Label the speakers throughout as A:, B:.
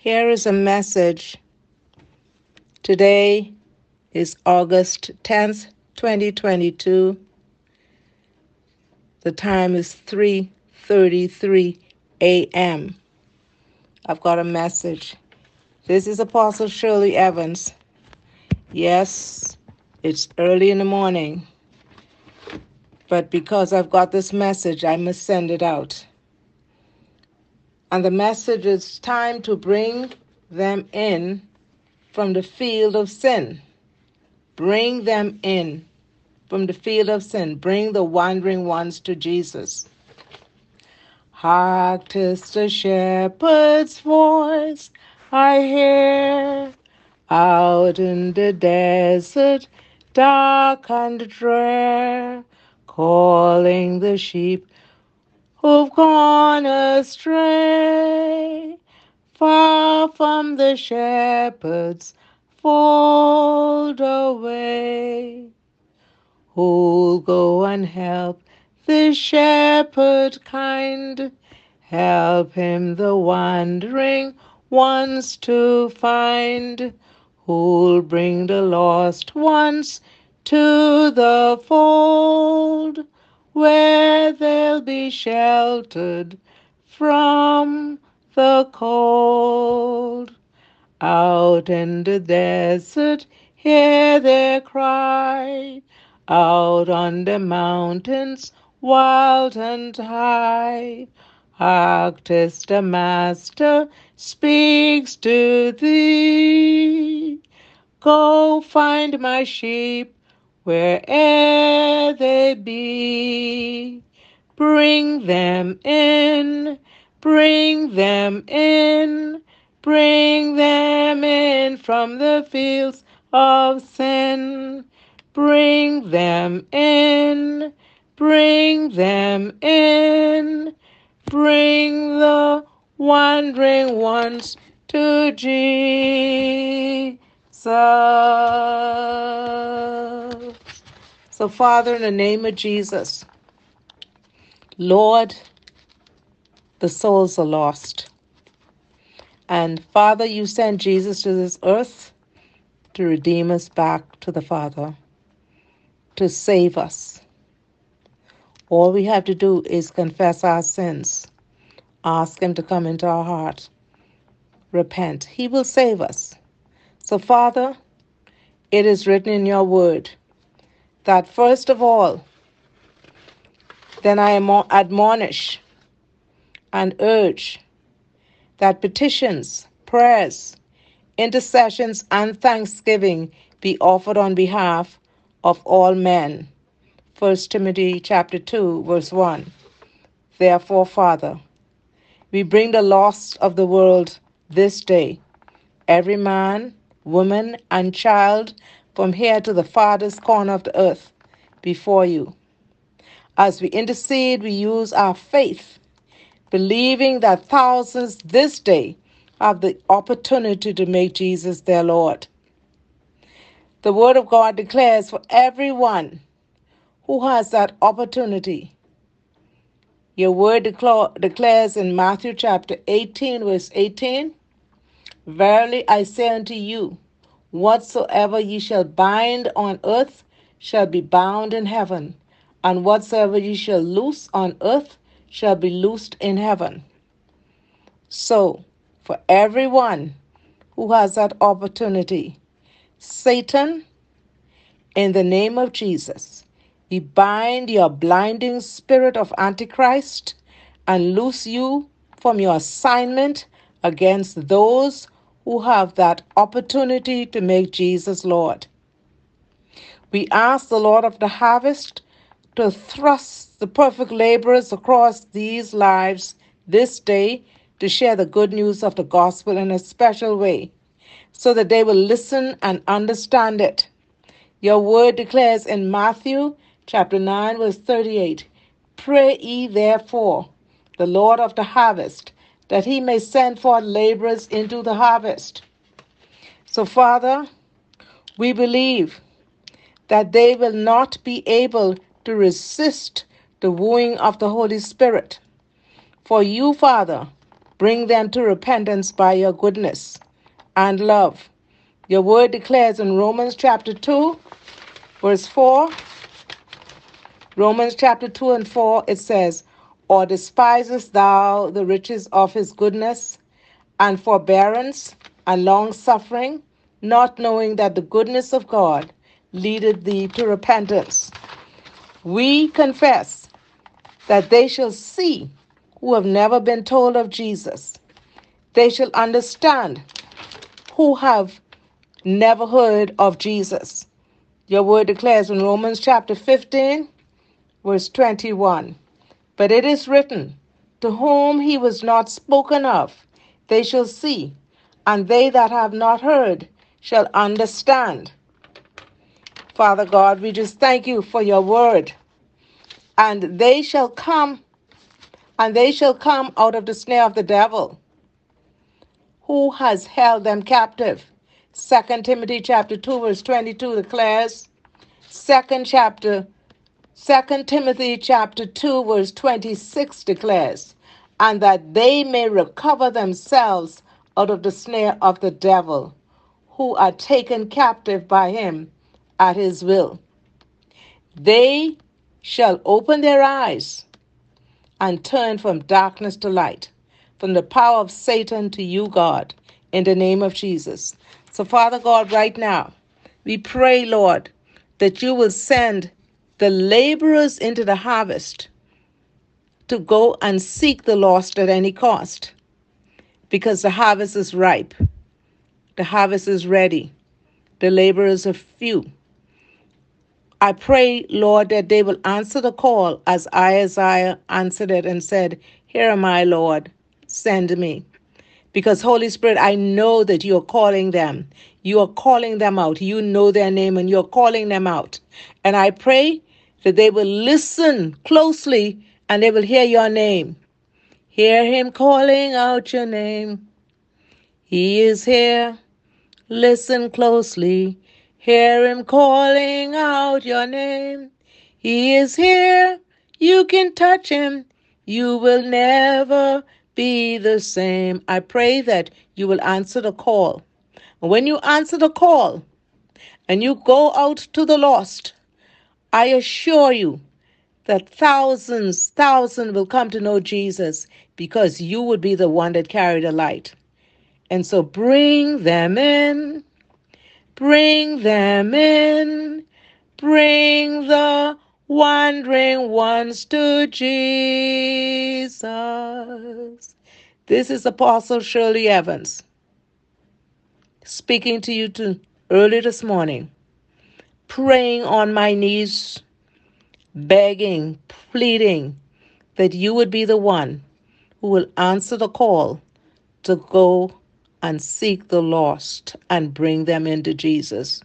A: Here is a message. Today is August 10th, 2022. The time is 3:33 a.m. I've got a message. This is Apostle Shirley Evans. Yes, it's early in the morning. But because I've got this message, I must send it out. And the message is time to bring them in from the field of sin. Bring them in from the field of sin. Bring the wandering ones to Jesus. Hark, tis the shepherd's voice I hear out in the desert, dark and drear, calling the sheep who've gone astray, far from the shepherd's fold away. Who'll go and help the shepherd kind, help him the wandering ones to find, who'll bring the lost ones to the fold where be sheltered from the cold. Out in the desert, hear their cry. Out on the mountains, wild and high. Hark, tis the Master speaks to thee. Go find my sheep where'er they be. Bring them in, bring them in, bring them in from the fields of sin. Bring them in, bring them in, bring the wandering ones to Jesus. So, Father, in the name of Jesus, Lord, the souls are lost. And Father, you sent Jesus to this earth to redeem us back to the Father, to save us. All we have to do is confess our sins, ask Him to come into our heart, repent. He will save us. So, Father, it is written in your word that first of all, then I admonish and urge that petitions, prayers, intercessions, and thanksgiving be offered on behalf of all men. 1 Timothy chapter 2 verse 1. Therefore, Father, we bring the lost of the world this day, every man, woman, and child from here to the farthest corner of the earth before you. As we intercede, we use our faith, believing that thousands this day have the opportunity to make Jesus their Lord. The Word of God declares for everyone who has that opportunity. Your Word declares in Matthew chapter 18, verse 18 Verily I say unto you, Whatsoever ye shall bind on earth shall be bound in heaven, and whatsoever ye shall loose on earth shall be loosed in heaven. So, for everyone who has that opportunity, Satan, in the name of Jesus, we bind your blinding spirit of Antichrist and loose you from your assignment against those who have that opportunity to make Jesus Lord. We ask the Lord of the harvest to thrust the perfect laborers across these lives this day to share the good news of the gospel in a special way so that they will listen and understand it. Your word declares in Matthew chapter 9 verse 38, Pray ye therefore the Lord of the harvest that he may send forth laborers into the harvest. So, Father, we believe that they will not be able to resist the wooing of the Holy Spirit. For you, Father, Bring them to repentance by your goodness and love. Your word declares in Romans chapter 2, verse 4. Romans chapter 2 and 4, it says, Or despisest thou the riches of his goodness and forbearance and long suffering, not knowing that the goodness of God leadeth thee to repentance? We confess that they shall see who have never been told of Jesus. They shall understand who have never heard of Jesus. Your word declares in Romans chapter 15, verse 21 But it is written, To whom he was not spoken of, they shall see, and they that have not heard shall understand. Father God, we just thank you for your word. And they shall come and they shall come out of the snare of the devil, who has held them captive. Second Timothy chapter 2, verse 22 declares, second chapter, Second Timothy chapter 2, verse 26 declares, and that they may recover themselves out of the snare of the devil, who are taken captive by him at his will. They shall open their eyes and turn from darkness to light, from the power of Satan to you, God, in the name of Jesus. So, Father God, right now, we pray, Lord, that you will send the laborers into the harvest to go and seek the lost at any cost because the harvest is ripe, the harvest is ready, the laborers are few. I pray, Lord, that they will answer the call as Isaiah answered it and said, Here am I, Lord, send me. Because, Holy Spirit, I know that you are calling them. You are calling them out. You know their name and you're calling them out. And I pray that they will listen closely and they will hear your name. Hear him calling out your name. He is here. Listen closely. Hear him calling out your name. He is here. You can touch him. You will never be the same. I pray that you will answer the call. when you answer the call and you go out to the lost, I assure you that thousands, thousands will come to know Jesus because you would be the one that carried the light. And so bring them in. Bring them in, bring the wandering ones to Jesus. This is Apostle Shirley Evans speaking to you to early this morning, praying on my knees, begging, pleading that you would be the one who will answer the call to go and seek the lost and bring them into Jesus.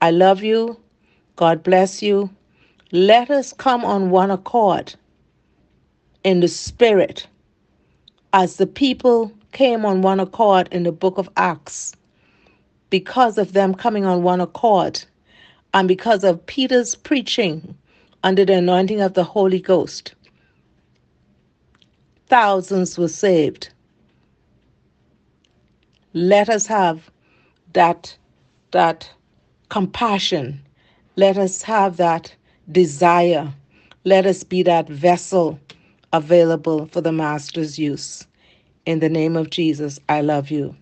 A: I love you. God bless you. Let us come on one accord in the Spirit as the people came on one accord in the book of Acts because of them coming on one accord and because of Peter's preaching under the anointing of the Holy Ghost. Thousands were saved let us have that that compassion. Let us have that desire. Let us be that vessel available for the master's use. In the name of jesus i love you